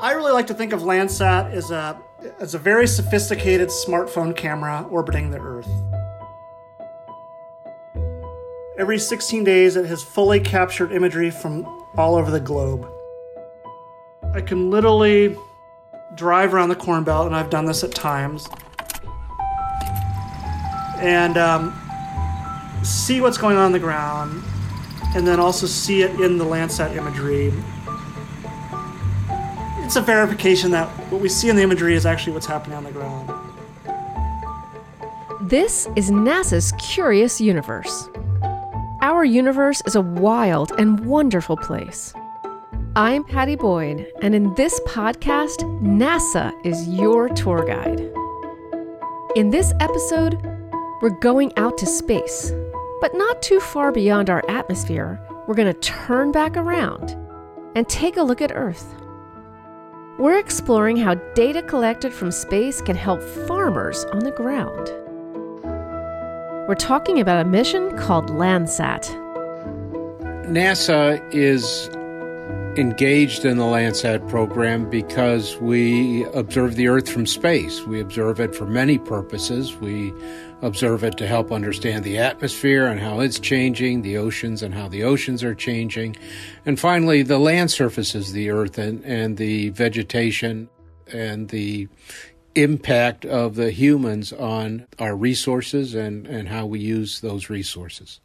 I really like to think of Landsat as a, as a very sophisticated smartphone camera orbiting the Earth. Every 16 days, it has fully captured imagery from all over the globe. I can literally drive around the Corn Belt, and I've done this at times, and um, see what's going on, on the ground, and then also see it in the Landsat imagery. It's a verification that what we see in the imagery is actually what's happening on the ground. This is NASA's Curious Universe. Our universe is a wild and wonderful place. I'm Padi Boyd, and in this podcast, NASA is your tour guide. In this episode, we're going out to space, but not too far beyond our atmosphere. We're going to turn back around and take a look at Earth. We're exploring how data collected from space can help farmers on the ground. We're talking about a mission called Landsat. NASA is engaged in the Landsat program because we observe the Earth from space. We observe it for many purposes. We observe it to help understand the atmosphere and how it's changing, the oceans and how the oceans are changing, and finally, the land surfaces the Earth and, and the vegetation and the impact of the humans on our resources and, and how we use those resources.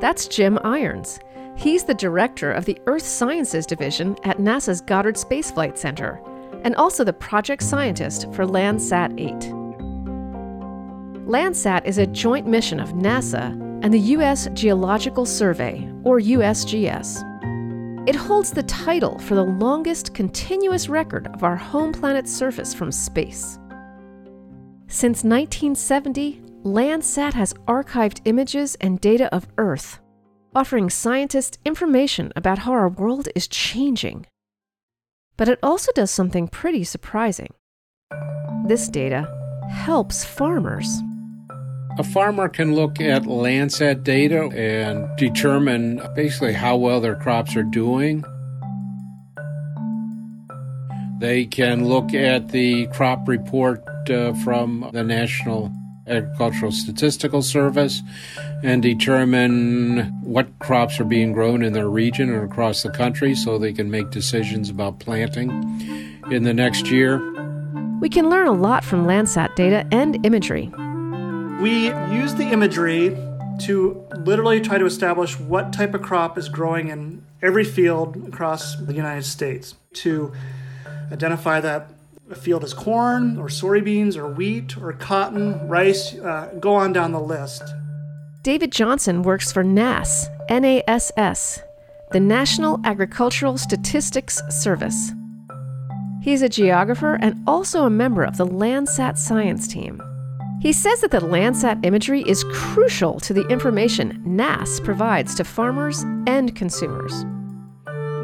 That's Jim Irons. He's the director of the Earth Sciences Division at NASA's Goddard Space Flight Center and also the project scientist for Landsat 8. Landsat is a joint mission of NASA and the U.S. Geological Survey, or USGS. It holds the title for the longest continuous record of our home planet's surface from space. Since 1970, Landsat has archived images and data of Earth, offering scientists information about how our world is changing. But it also does something pretty surprising. This data helps farmers. A farmer can look at Landsat data and determine basically how well their crops are doing. They can look at the crop report uh, from the National Agricultural Statistical Service and determine what crops are being grown in their region or across the country so they can make decisions about planting in the next year. We can learn a lot from Landsat data and imagery. We use the imagery to literally try to establish what type of crop is growing in every field across the United States to identify that a field is corn or soybeans or wheat or cotton, rice, uh, go on down the list. David Johnson works for NASS, NASS, the National Agricultural Statistics Service. He's a geographer and also a member of the Landsat science team. He says that the Landsat imagery is crucial to the information NASS provides to farmers and consumers.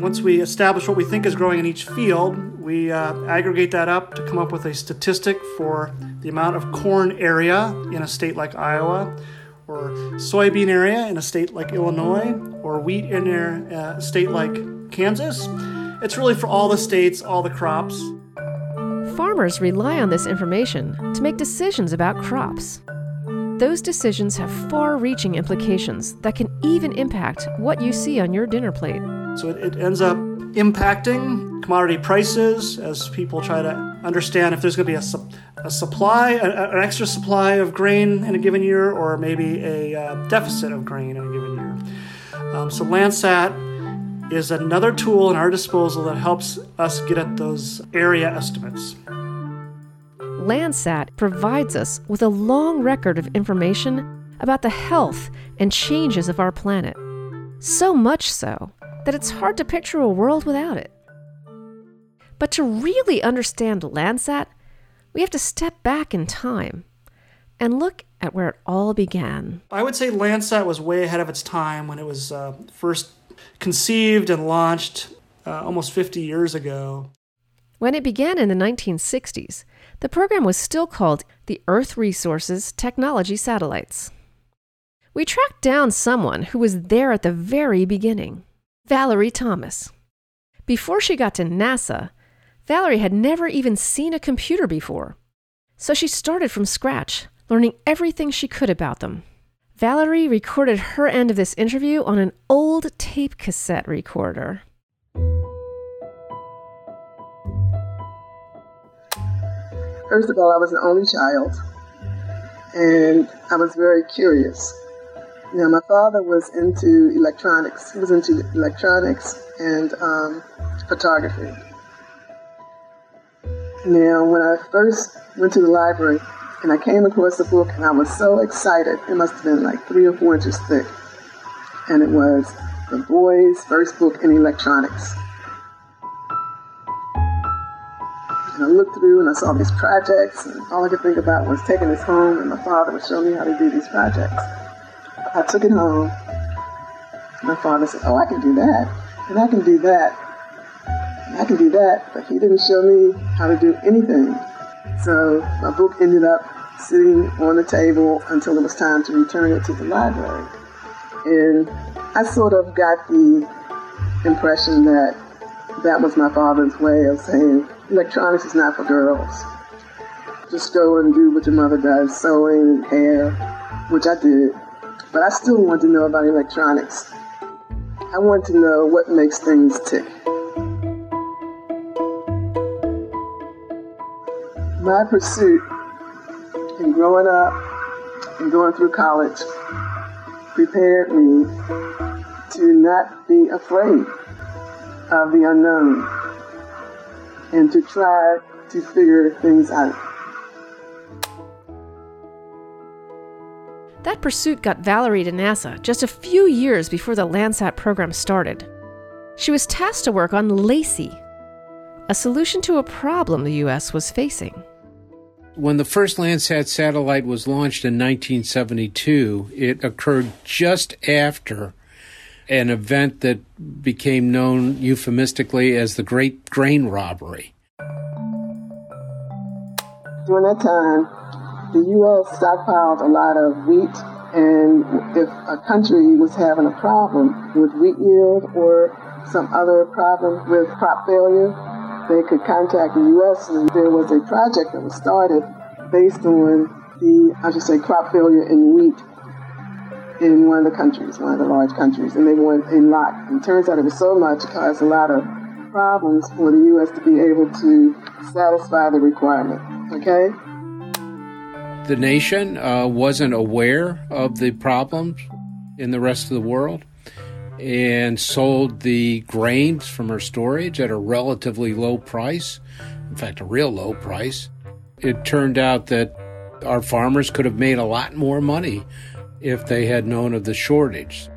Once we establish what we think is growing in each field, we uh, aggregate that up to come up with a statistic for the amount of corn area in a state like Iowa, or soybean area in a state like Illinois, or wheat in a uh, state like Kansas. It's really for all the states, all the crops. Farmers rely on this information to make decisions about crops. Those decisions have far reaching implications that can even impact what you see on your dinner plate. So it, it ends up impacting commodity prices as people try to understand if there's going to be a, su- a supply, a, an extra supply of grain in a given year, or maybe a uh, deficit of grain in a given year. Um, so Landsat is another tool in our disposal that helps us get at those area estimates. Landsat provides us with a long record of information about the health and changes of our planet. So much so that it's hard to picture a world without it. But to really understand Landsat, we have to step back in time and look at where it all began. I would say Landsat was way ahead of its time when it was uh, first conceived and launched uh, almost 50 years ago. When it began in the 1960s, the program was still called the Earth Resources Technology Satellites. We tracked down someone who was there at the very beginning Valerie Thomas. Before she got to NASA, Valerie had never even seen a computer before. So she started from scratch, learning everything she could about them. Valerie recorded her end of this interview on an old tape cassette recorder. First of all, I was an only child, and I was very curious. You know, my father was into electronics. He was into electronics and um, photography. Now, when I first went to the library and I came across the book, and I was so excited, it must have been like three or four inches thick, and it was the boys' first book in electronics. And I looked through and I saw these projects, and all I could think about was taking this home, and my father would show me how to do these projects. I took it home. My father said, Oh, I can do that, and I can do that, and I can do that, but he didn't show me how to do anything. So my book ended up sitting on the table until it was time to return it to the library. And I sort of got the impression that that was my father's way of saying, electronics is not for girls. Just go and do what your mother does, sewing, and hair, which I did. But I still want to know about electronics. I want to know what makes things tick. My pursuit in growing up and going through college prepared me to not be afraid of the unknown and to try to figure things out. That pursuit got Valerie to NASA just a few years before the Landsat program started. She was tasked to work on LACIE, a solution to a problem the U.S. was facing. When the first Landsat satellite was launched in 1972, it occurred just after an event that became known euphemistically as the Great Grain Robbery. During that time, the U.S. stockpiled a lot of wheat, and if a country was having a problem with wheat yield or some other problem with crop failure, they could contact the U.S. and there was a project that was started based on the, I should say, crop failure in wheat in one of the countries, one of the large countries, and they wanted a lot. And it turns out it was so much it caused a lot of problems for the U.S. to be able to satisfy the requirement. Okay? The nation uh, wasn't aware of the problems in the rest of the world and sold the grains from her storage at a relatively low price. In fact, a real low price. It turned out that our farmers could have made a lot more money if they had known of the shortage.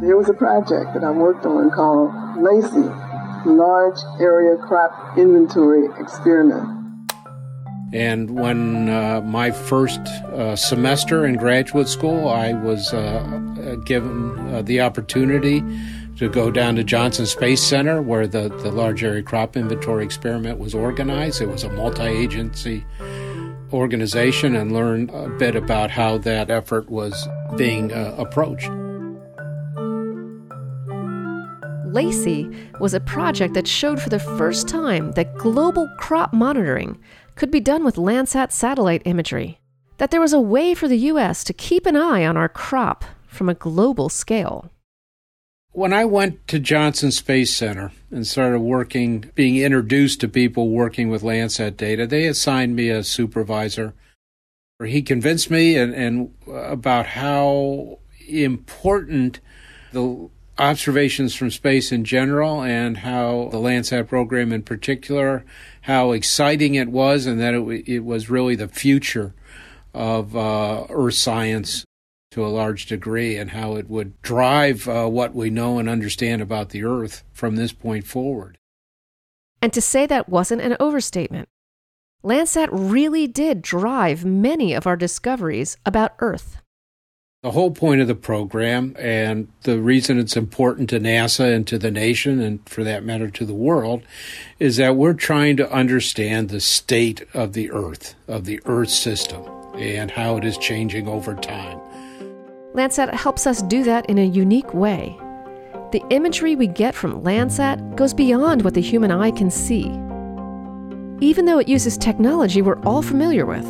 There was a project that I worked on called LACIE, Large Area Crop Inventory Experiment. And when uh, my first uh, semester in graduate school, I was uh, given uh, the opportunity to go down to Johnson Space Center where the, the Large Area Crop Inventory Experiment was organized. It was a multi agency organization and learn a bit about how that effort was being uh, approached. LACIE was a project that showed for the first time that global crop monitoring could be done with Landsat satellite imagery, that there was a way for the U.S. to keep an eye on our crop from a global scale. When I went to Johnson Space Center and started working, being introduced to people working with Landsat data, they assigned me a supervisor. He convinced me and, and about how important the observations from space in general and how the Landsat program in particular, how exciting it was, and that it, it was really the future of uh, Earth science to a large degree and how it would drive uh, what we know and understand about the Earth from this point forward. And to say that wasn't an overstatement. Landsat really did drive many of our discoveries about Earth. The whole point of the program and the reason it's important to NASA and to the nation, and for that matter to the world, is that we're trying to understand the state of the Earth, of the Earth system, and how it is changing over time. Landsat helps us do that in a unique way. The imagery we get from Landsat goes beyond what the human eye can see. even though it uses technology we're all familiar with.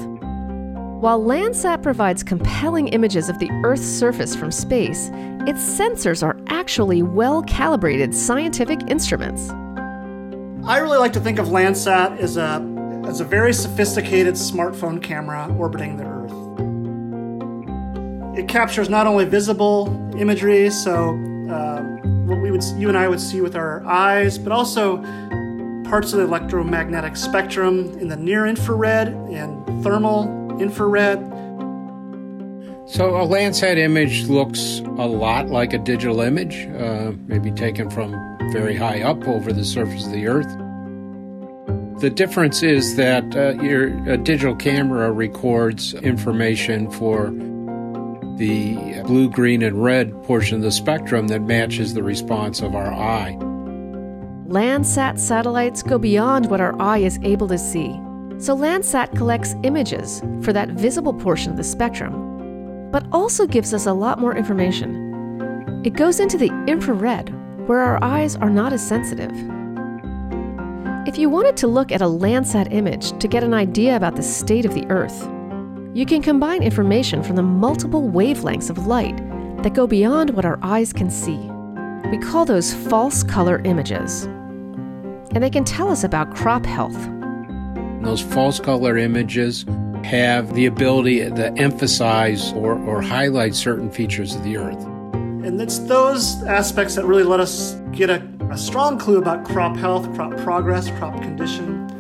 While Landsat provides compelling images of the Earth's surface from space, its sensors are actually well calibrated scientific instruments. I really like to think of Landsat as a, as a very sophisticated smartphone camera orbiting the Earth. It captures not only visible imagery, so uh, what we would, you and I would see with our eyes, but also parts of the electromagnetic spectrum in the near infrared and thermal infrared. So a Landsat image looks a lot like a digital image, uh, maybe taken from very high up over the surface of the Earth. The difference is that uh, your a digital camera records information for the blue, green, and red portion of the spectrum that matches the response of our eye. Landsat satellites go beyond what our eye is able to see. So Landsat collects images for that visible portion of the spectrum, but also gives us a lot more information. It goes into the infrared, where our eyes are not as sensitive. If you wanted to look at a Landsat image to get an idea about the state of the Earth, you can combine information from the multiple wavelengths of light that go beyond what our eyes can see. We call those false color images. And they can tell us about crop health, those false color images have the ability to emphasize or, or highlight certain features of the earth. And it's those aspects that really let us get a, a strong clue about crop health, crop progress, crop condition.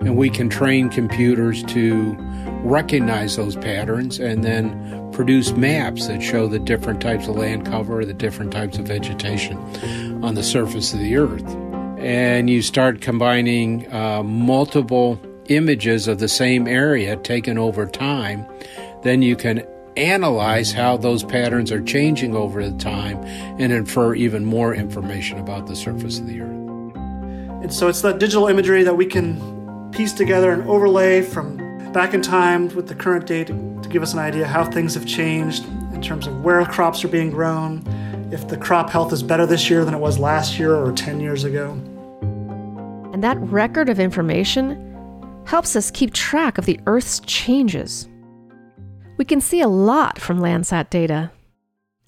And we can train computers to recognize those patterns and then produce maps that show the different types of land cover, the different types of vegetation on the surface of the earth and you start combining uh, multiple images of the same area taken over time, then you can analyze how those patterns are changing over the time and infer even more information about the surface of the earth. And so it's that digital imagery that we can piece together and overlay from back in time with the current date to, to give us an idea how things have changed in terms of where crops are being grown, if the crop health is better this year than it was last year or 10 years ago. And that record of information helps us keep track of the Earth's changes. We can see a lot from Landsat data.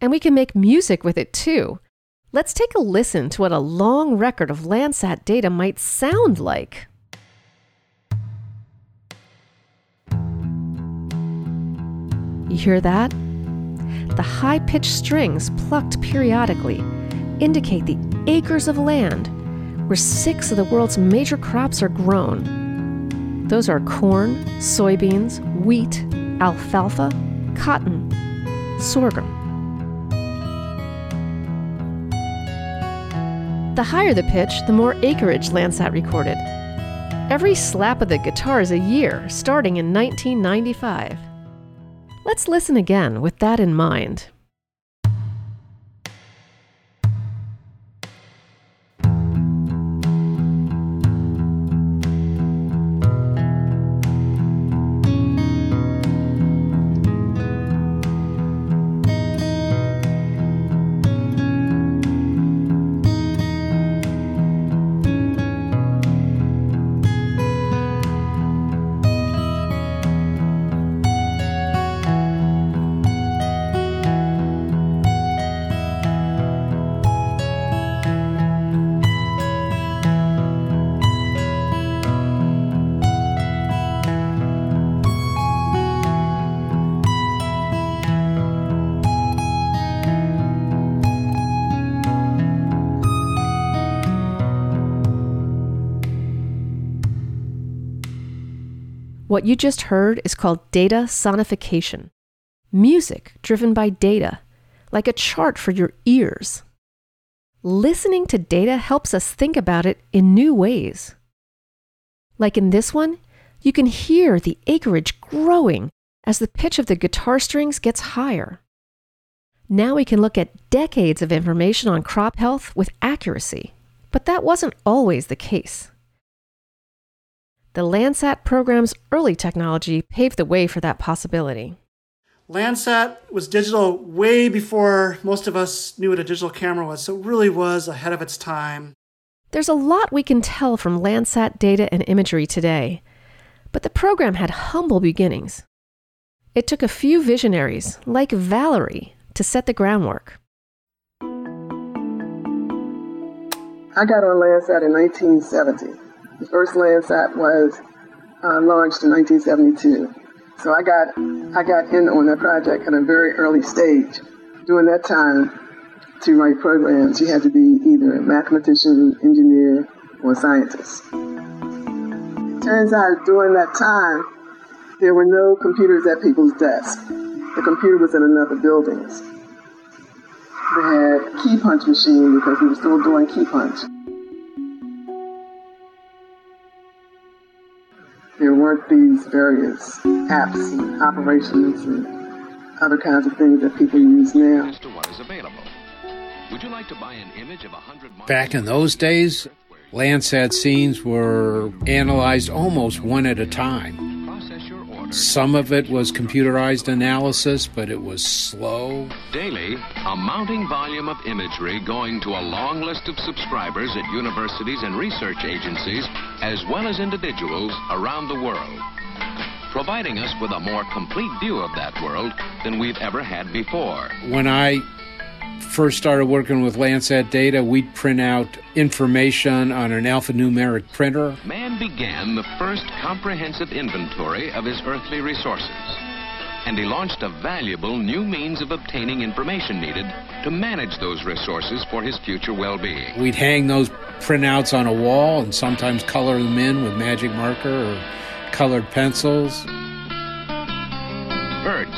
And we can make music with it too. Let's take a listen to what a long record of Landsat data might sound like. You hear that? The high pitched strings plucked periodically indicate the acres of land where six of the world's major crops are grown. Those are corn, soybeans, wheat, alfalfa, cotton, sorghum. The higher the pitch, the more acreage Landsat recorded. Every slap of the guitar is a year, starting in 1995. Let's listen again with that in mind. What you just heard is called data sonification. Music driven by data, like a chart for your ears. Listening to data helps us think about it in new ways. Like in this one, you can hear the acreage growing as the pitch of the guitar strings gets higher. Now we can look at decades of information on crop health with accuracy, but that wasn't always the case. The Landsat program's early technology paved the way for that possibility. Landsat was digital way before most of us knew what a digital camera was, so it really was ahead of its time. There's a lot we can tell from Landsat data and imagery today, but the program had humble beginnings. It took a few visionaries, like Valerie, to set the groundwork. I got on Landsat in 1970. The first Landsat was uh, launched in 1972. So I got I got in on that project at a very early stage. During that time, to write programs, you had to be either a mathematician, engineer, or scientist. Turns out during that time, there were no computers at people's desks. The computer was in another building. They had key punch machine because we were still doing key punch. There weren't these various apps and operations and other kinds of things that people use now. Back in those days, Landsat scenes were analyzed almost one at a time. Some of it was computerized analysis, but it was slow. Daily, a mounting volume of imagery going to a long list of subscribers at universities and research agencies, as well as individuals around the world, providing us with a more complete view of that world than we've ever had before. When I first started working with Landsat data, we'd print out information on an alphanumeric printer. Man began the first comprehensive inventory of his earthly resources. And he launched a valuable new means of obtaining information needed to manage those resources for his future well being. We'd hang those printouts on a wall and sometimes color them in with magic marker or colored pencils. Earth,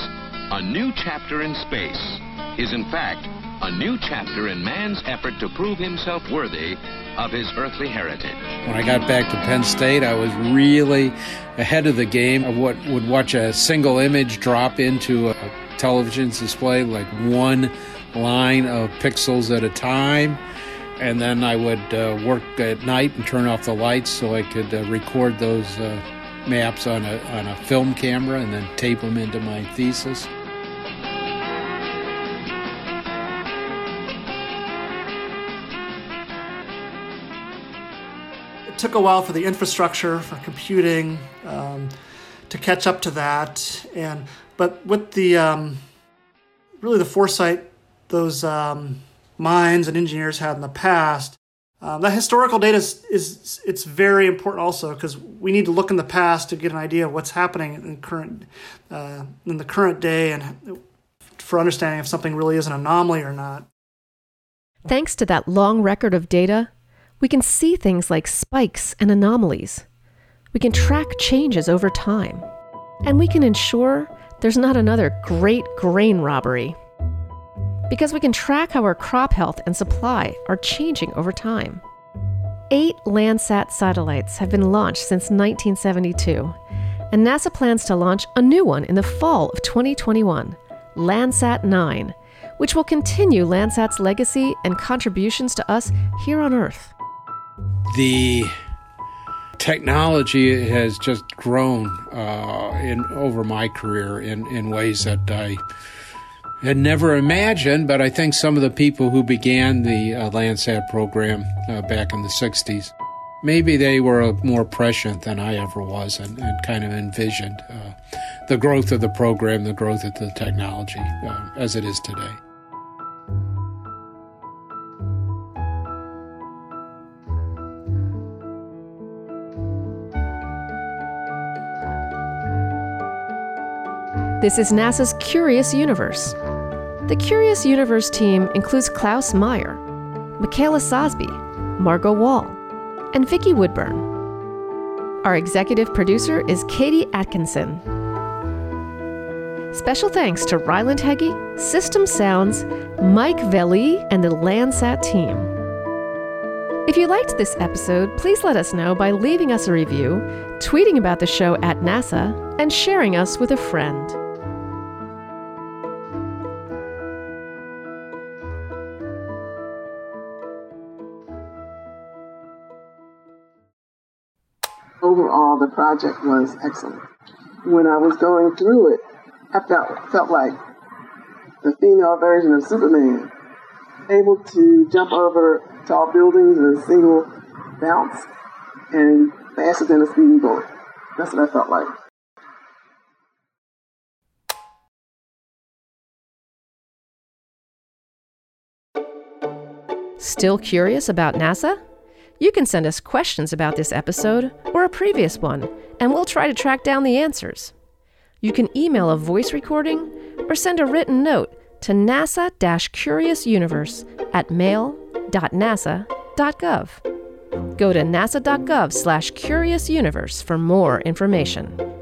a new chapter in space, is in fact a new chapter in man's effort to prove himself worthy of his earthly heritage. When I got back to Penn State, I was really ahead of the game of what would watch a single image drop into a television display, like one line of pixels at a time. And then I would uh, work at night and turn off the lights so I could uh, record those uh, maps on a, on a film camera and then tape them into my thesis. Took a while for the infrastructure for computing um, to catch up to that, and but with the um, really the foresight those um, minds and engineers had in the past, um, that historical data is, is it's very important also because we need to look in the past to get an idea of what's happening in current uh, in the current day and for understanding if something really is an anomaly or not. Thanks to that long record of data, we can see things like spikes and anomalies. We can track changes over time. And we can ensure there's not another great grain robbery. Because we can track how our crop health and supply are changing over time. Eight Landsat satellites have been launched since 1972, and NASA plans to launch a new one in the fall of 2021, Landsat 9, which will continue Landsat's legacy and contributions to us here on Earth the technology has just grown uh, in over my career in, in ways that I had never imagined. But I think some of the people who began the uh, Landsat program uh, back in the 60s, maybe they were more prescient than I ever was and, and kind of envisioned uh, the growth of the program, the growth of the technology uh, as it is today. This is NASA's Curious Universe. The Curious Universe team includes Klaus Meyer, Michaela Sosby, Margot Wall, and Vicki Woodburn. Our executive producer is Katie Atkinson. Special thanks to Ryland Heggie, System Sounds, Mike Veli, and the Landsat team. If you liked this episode, please let us know by leaving us a review, tweeting about the show at NASA, and sharing us with a friend. Overall, the project was excellent. When I was going through it, I felt felt like the female version of Superman, able to jump over tall buildings in a single bounce and faster than a speeding bullet. That's what I felt like. Still curious about NASA? You can send us questions about this episode or a previous one, and we'll try to track down the answers. You can email a voice recording or send a written note to NASA Curious Universe at mail.nasa.gov. Go to nasa.gov slash curious universe for more information.